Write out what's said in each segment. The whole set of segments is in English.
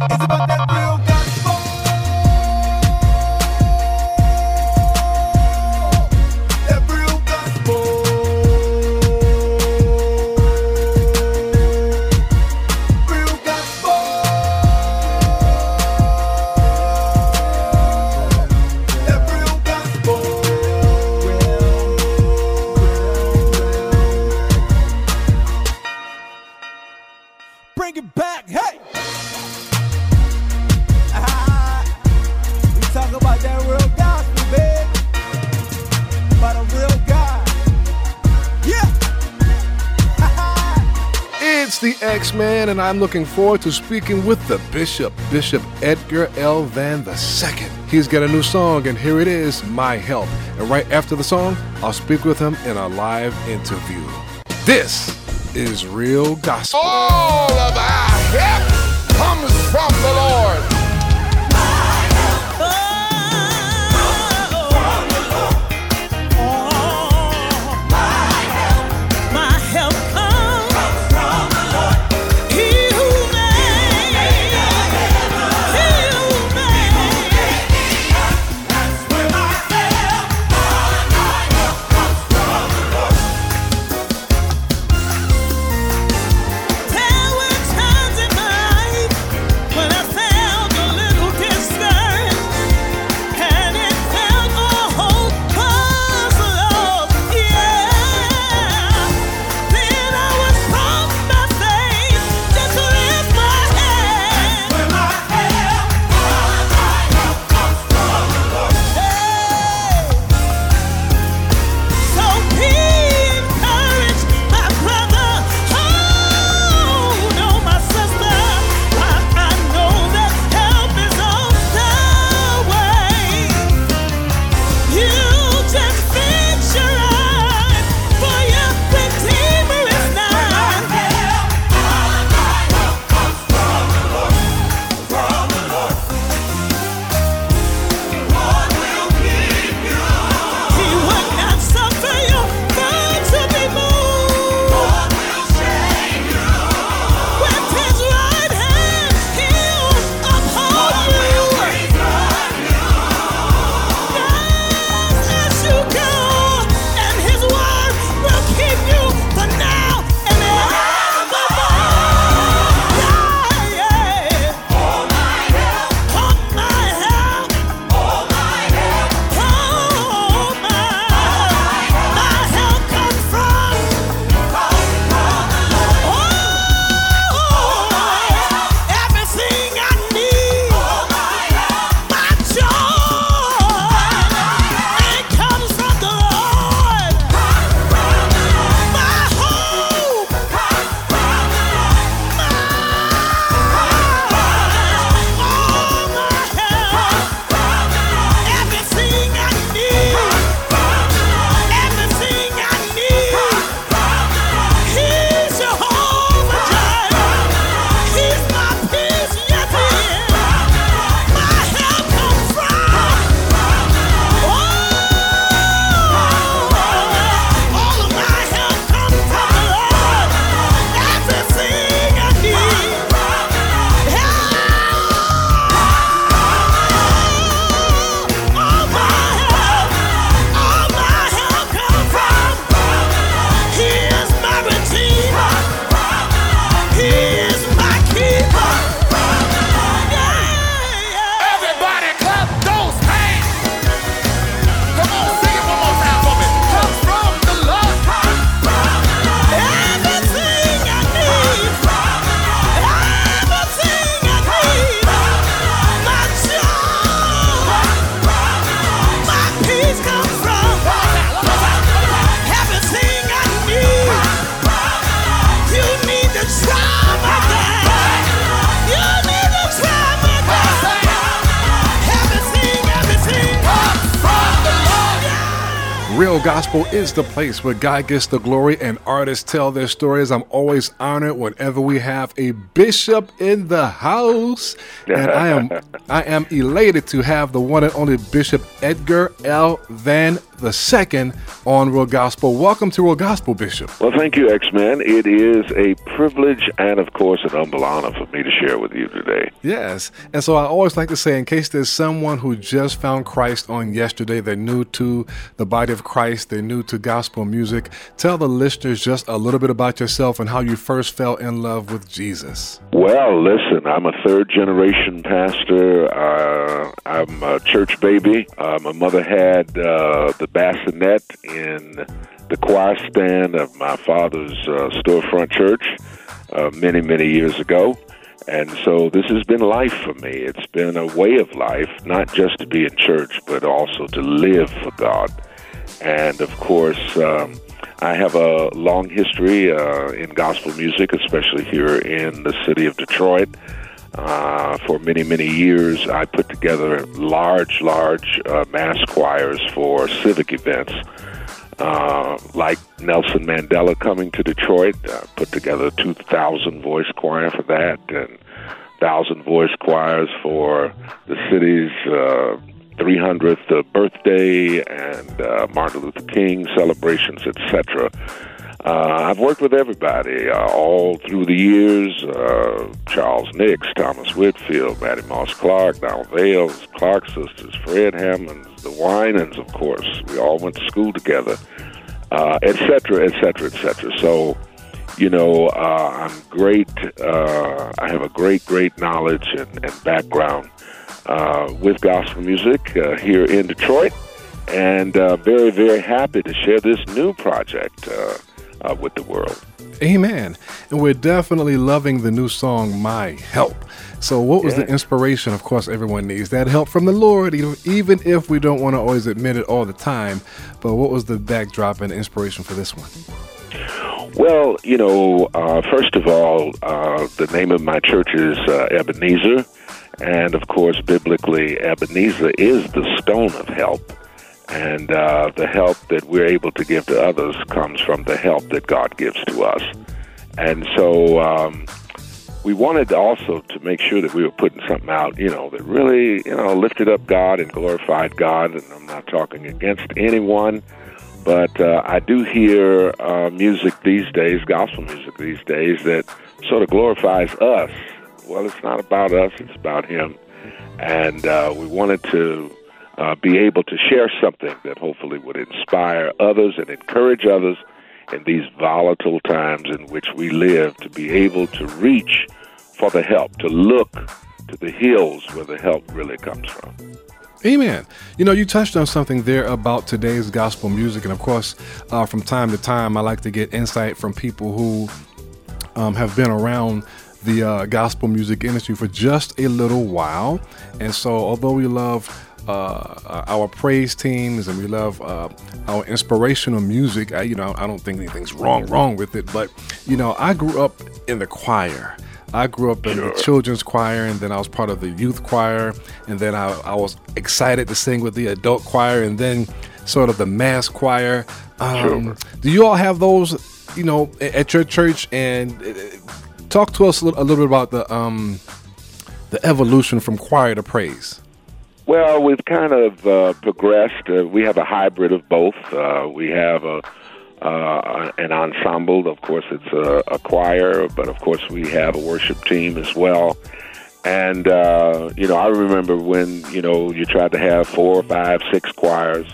It's X Man. Man, and I'm looking forward to speaking with the Bishop, Bishop Edgar L. Van II. He's got a new song, and here it is, My Help. And right after the song, I'll speak with him in a live interview. This is Real Gospel. All of our help comes from the Lord. Gospel is the place where God gets the glory and artists tell their stories. I'm always honored whenever we have a bishop in the house. And I am I am elated to have the one and only Bishop Edgar L. Van the second on Real Gospel. Welcome to Real Gospel, Bishop. Well, thank you, X Man. It is a privilege and, of course, an humble honor for me to share with you today. Yes. And so I always like to say, in case there's someone who just found Christ on yesterday, they're new to the body of Christ, they're new to gospel music, tell the listeners just a little bit about yourself and how you first fell in love with Jesus. Well, listen, I'm a third generation pastor. Uh, I'm a church baby. Uh, my mother had uh, the bassinet in the choir stand of my father's uh, storefront church uh, many, many years ago. And so this has been life for me. It's been a way of life, not just to be in church, but also to live for God. And of course, um, I have a long history uh, in gospel music, especially here in the city of Detroit. Uh, for many, many years, I put together large, large uh, mass choirs for civic events. Uh, like Nelson Mandela coming to Detroit, uh, put together a 2,000 voice choir for that, and 1,000 voice choirs for the city's uh, 300th birthday and uh, Martin Luther King celebrations, etc. Uh, I've worked with everybody uh, all through the years uh, Charles Nicks, Thomas Whitfield, Mattie Moss Clark, Donald Vails, Clark Sisters, Fred Hammonds, the Winans, of course. We all went to school together, etc., etc., etc. So, you know, uh, I'm great. Uh, I have a great, great knowledge and, and background uh, with gospel music here in Detroit, and very, very happy to share this new project uh, with the world. Amen. And we're definitely loving the new song, My Help. So, what was yeah. the inspiration? Of course, everyone needs that help from the Lord, even if we don't want to always admit it all the time. But what was the backdrop and inspiration for this one? Well, you know, uh, first of all, uh, the name of my church is uh, Ebenezer. And of course, biblically, Ebenezer is the stone of help. And uh, the help that we're able to give to others comes from the help that God gives to us. And so um, we wanted also to make sure that we were putting something out, you know, that really, you know, lifted up God and glorified God. And I'm not talking against anyone, but uh, I do hear uh, music these days, gospel music these days, that sort of glorifies us. Well, it's not about us, it's about Him. And uh, we wanted to uh, be able to share something that hopefully would inspire others and encourage others in these volatile times in which we live to be able to reach for the help, to look to the hills where the help really comes from. Amen. You know, you touched on something there about today's gospel music, and of course, uh, from time to time, I like to get insight from people who um, have been around the uh, gospel music industry for just a little while. And so, although we love uh, our praise teams and we love uh, our inspirational music. I, you know, I don't think anything's wrong wrong with it, but you know, I grew up in the choir. I grew up in the children's choir, and then I was part of the youth choir, and then I, I was excited to sing with the adult choir, and then sort of the mass choir. Um. Do you all have those, you know, at your church? And uh, talk to us a little, a little bit about the um, the evolution from choir to praise. Well, we've kind of uh, progressed. Uh, we have a hybrid of both. Uh, we have a uh, an ensemble. Of course, it's a, a, choir, but of course, we have a worship team as well. And uh, you know, I remember when you know you tried to have four, five, six choirs,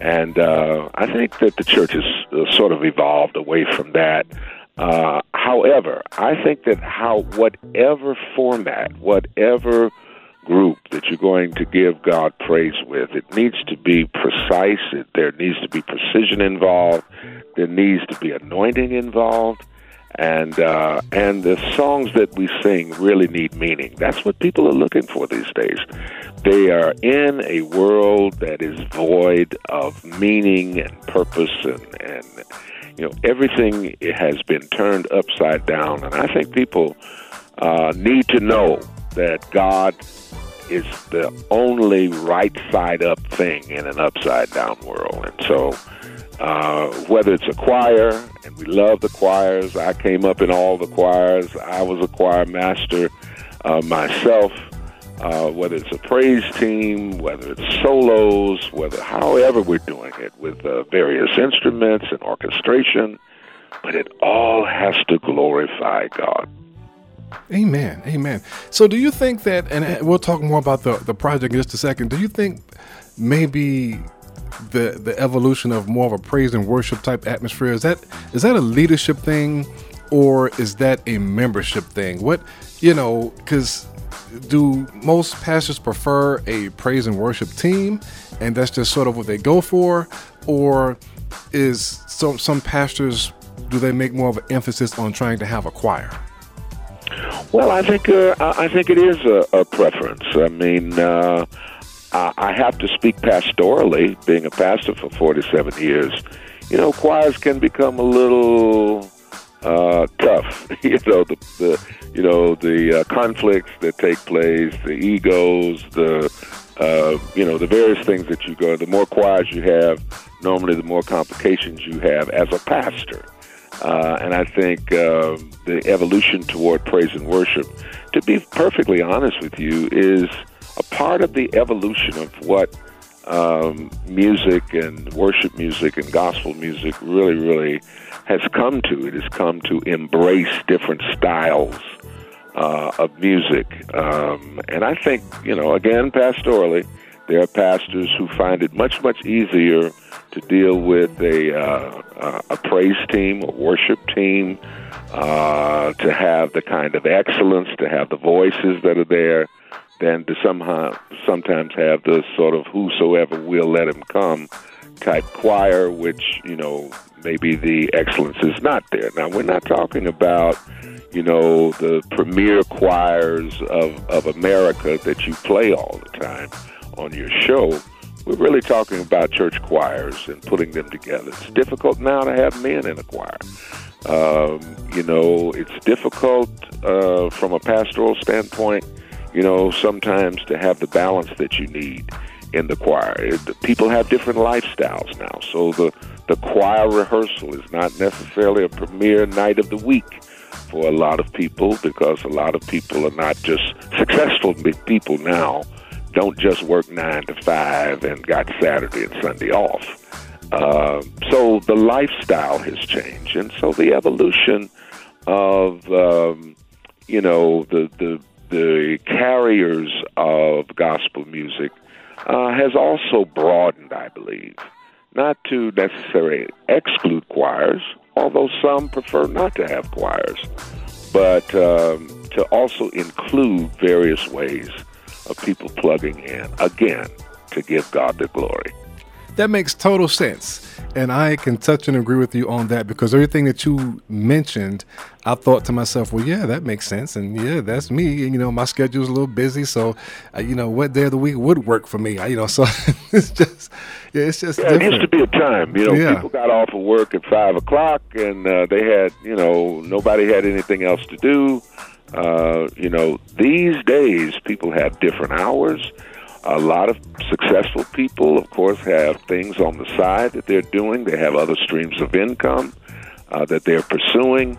and uh, I think that the church has sort of evolved away from that. however, I think that how whatever format, whatever group that you're going to give God praise with. It needs to be precise. It, there needs to be precision involved. There needs to be anointing involved. And uh, and the songs that we sing really need meaning. That's what people are looking for these days. They are in a world that is void of meaning and purpose, and, and you know everything has been turned upside down. And I think people uh, need to know that God is the only right side up thing in an upside down world. And so uh, whether it's a choir, and we love the choirs. I came up in all the choirs. I was a choir master uh, myself. Uh, whether it's a praise team, whether it's solos, whether however we're doing it with uh, various instruments and orchestration, but it all has to glorify God. Amen. Amen. So, do you think that, and we'll talk more about the, the project in just a second, do you think maybe the the evolution of more of a praise and worship type atmosphere is that is that a leadership thing or is that a membership thing what you know because do most pastors prefer a praise and worship team and that's just sort of what they go for or is some some pastors do they make more of an emphasis on trying to have a choir well i think uh, i think it is a, a preference i mean uh, I have to speak pastorally, being a pastor for 47 years. You know, choirs can become a little uh, tough. you know, the, the you know the uh, conflicts that take place, the egos, the uh, you know the various things that you go. The more choirs you have, normally the more complications you have as a pastor. Uh, and I think uh, the evolution toward praise and worship, to be perfectly honest with you, is a part of the evolution of what um, music and worship music and gospel music really, really has come to. It has come to embrace different styles uh, of music. Um, and I think, you know, again, pastorally, there are pastors who find it much, much easier to deal with a, uh, a praise team, a worship team, uh, to have the kind of excellence, to have the voices that are there than to somehow sometimes have the sort of whosoever will let him come type choir, which you know maybe the excellence is not there. Now we're not talking about you know the premier choirs of of America that you play all the time on your show. We're really talking about church choirs and putting them together. It's difficult now to have men in a choir. Um, you know, it's difficult uh, from a pastoral standpoint you know, sometimes to have the balance that you need in the choir. People have different lifestyles now, so the the choir rehearsal is not necessarily a premier night of the week for a lot of people because a lot of people are not just successful people now. Don't just work nine to five and got Saturday and Sunday off. Uh, so the lifestyle has changed, and so the evolution of um, you know the the the carriers of gospel music uh, has also broadened, I believe, not to necessarily exclude choirs, although some prefer not to have choirs, but um, to also include various ways of people plugging in, again, to give God the glory. That makes total sense. And I can touch and agree with you on that because everything that you mentioned, I thought to myself, well, yeah, that makes sense. And yeah, that's me. And, you know, my schedule's a little busy. So, uh, you know, what day of the week would work for me? I, you know, so it's just, yeah, it's just. Yeah, it used to be a time. You know, yeah. people got off of work at five o'clock and uh, they had, you know, nobody had anything else to do. Uh, you know, these days people have different hours a lot of successful people, of course, have things on the side that they're doing. They have other streams of income uh, that they're pursuing,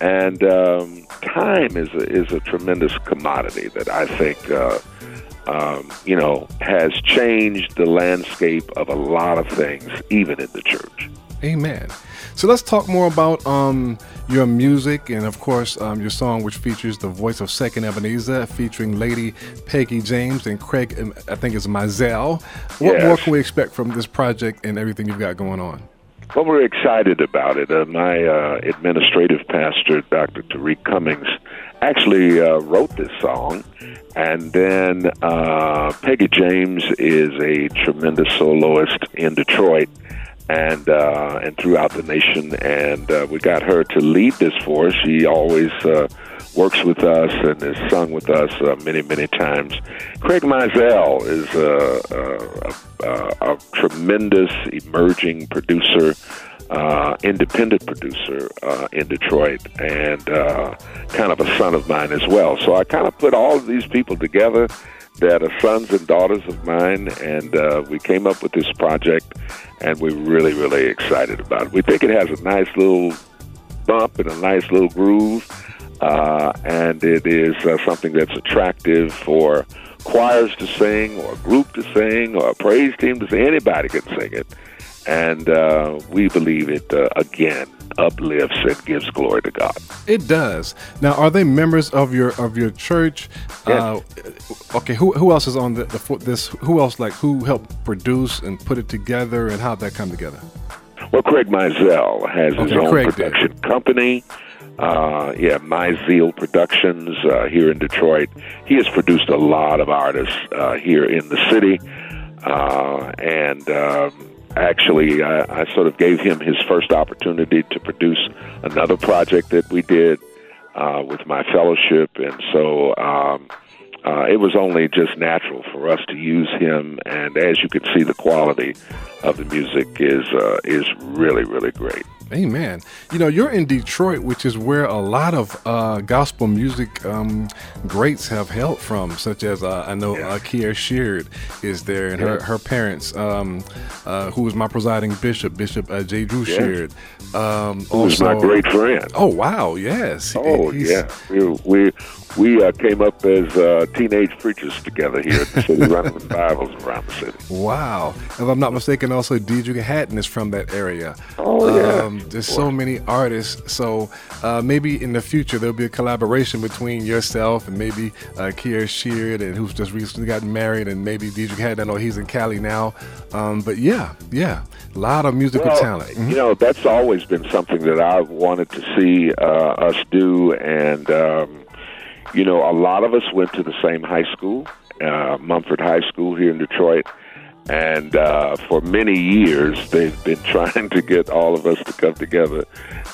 and um, time is a, is a tremendous commodity that I think. Uh, um, you know, has changed the landscape of a lot of things, even in the church. Amen. So let's talk more about um, your music and, of course, um, your song, which features the voice of Second Ebenezer, featuring Lady Peggy James and Craig, um, I think it's Mizell. What yes. more can we expect from this project and everything you've got going on? Well, we're excited about it. Uh, my uh, administrative pastor, Dr. Tariq Cummings, actually uh, wrote this song. And then uh, Peggy James is a tremendous soloist in Detroit and uh, and throughout the nation. And uh, we got her to lead this for us. She always uh, works with us and has sung with us uh, many many times. Craig Mizell is a, a, a, a tremendous emerging producer. Uh, independent producer uh, in Detroit and uh, kind of a son of mine as well. So I kind of put all of these people together that are sons and daughters of mine, and uh, we came up with this project, and we're really, really excited about it. We think it has a nice little bump and a nice little groove, uh, and it is uh, something that's attractive for choirs to sing, or a group to sing, or a praise team to sing. Anybody can sing it, and uh, we believe it uh, again uplifts and gives glory to God. It does. Now, are they members of your of your church? Yes. Uh, okay. Who who else is on the, the this? Who else like who helped produce and put it together, and how did that come together? Well, Craig Mizell has his own Craig did. production company. Uh, yeah, Mizell Productions uh, here in Detroit. He has produced a lot of artists uh, here in the city, uh, and um, actually, I, I sort of gave him his first opportunity to produce another project that we did uh, with my fellowship, and so. Um, uh, it was only just natural for us to use him, and as you can see, the quality of the music is uh, is really really great. Amen. You know, you're in Detroit, which is where a lot of uh, gospel music um, greats have hailed from, such as uh, I know uh, Kierra Sheard is there, and her, her parents, um, uh, who is my presiding bishop, Bishop uh, J. Drew Yeah. Sheard. Um, Who's my great friend? Oh wow, yes. Oh He's- yeah, we we, we uh, came up as uh, teenage preachers together here in the city, running revivals around the city. Wow. If I'm not mistaken, also Deitrick Haddon is from that area. Oh, yeah. Um, there's so many artists. So uh, maybe in the future there'll be a collaboration between yourself and maybe uh, Kierra Sheard, and who's just recently gotten married, and maybe Deitrick Haddon. I know he's in Cali now. Um, but yeah, yeah, a lot of musical Well, talent. Mhm. You know, that's always been something that I've wanted to see uh, us do, and um, you know, a lot of us went to the same high school, uh, Mumford High School here in Detroit. And uh, for many years, they've been trying to get all of us to come together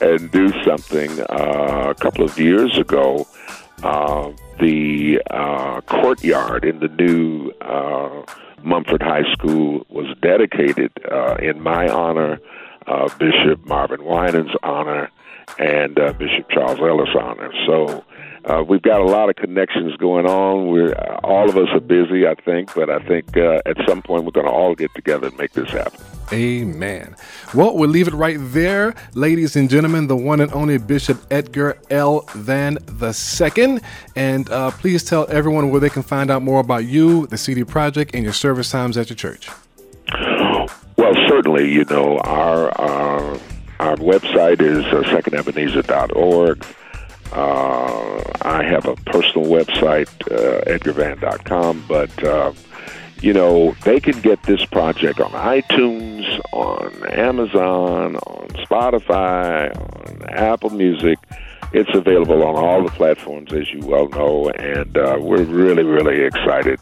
and do something. Uh, a couple of years ago, uh, the uh, courtyard in the new uh, Mumford High School was dedicated uh, in my honor, uh, Bishop Marvin Winans' honor, and uh, Bishop Charles Ellis' on honor. So uh, we've got a lot of connections going on. We're uh, all of us are busy, I think, but I think uh, at some point we're going to all get together and make this happen. Amen. Well, we'll leave it right there, ladies and gentlemen. The one and only Bishop Edgar L. Van the Second, And uh, please tell everyone where they can find out more about you, the CD Project, and your service times at your church. Well, certainly, you know, our uh, our website is uh, secondebenezer.org. Uh, I have a personal website, uh, edgarvan.com, but, uh, you know, they can get this project on iTunes, on Amazon, on Spotify, on Apple Music. It's available on all the platforms, as you well know, and uh, we're really, really excited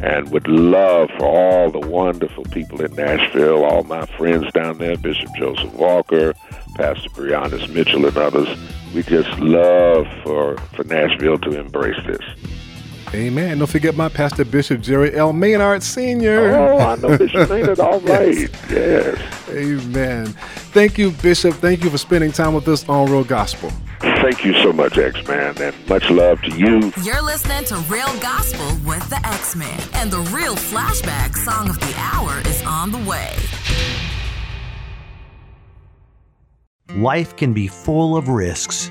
and would love for all the wonderful people in Nashville, all my friends down there, Bishop Joseph Walker, Pastor Brianna Mitchell, and others. We just love for, for Nashville to embrace this. Amen. Don't forget my pastor, Bishop Jerry L. Maynard Sr. Oh, I know Bishop Maynard. All right. Yes. Amen. Thank you, Bishop. Thank you for spending time with us on Real Gospel. Thank you so much, X Man, and much love to you. You're listening to Real Gospel with the X Man, and the real flashback song of the hour is on the way. Life can be full of risks.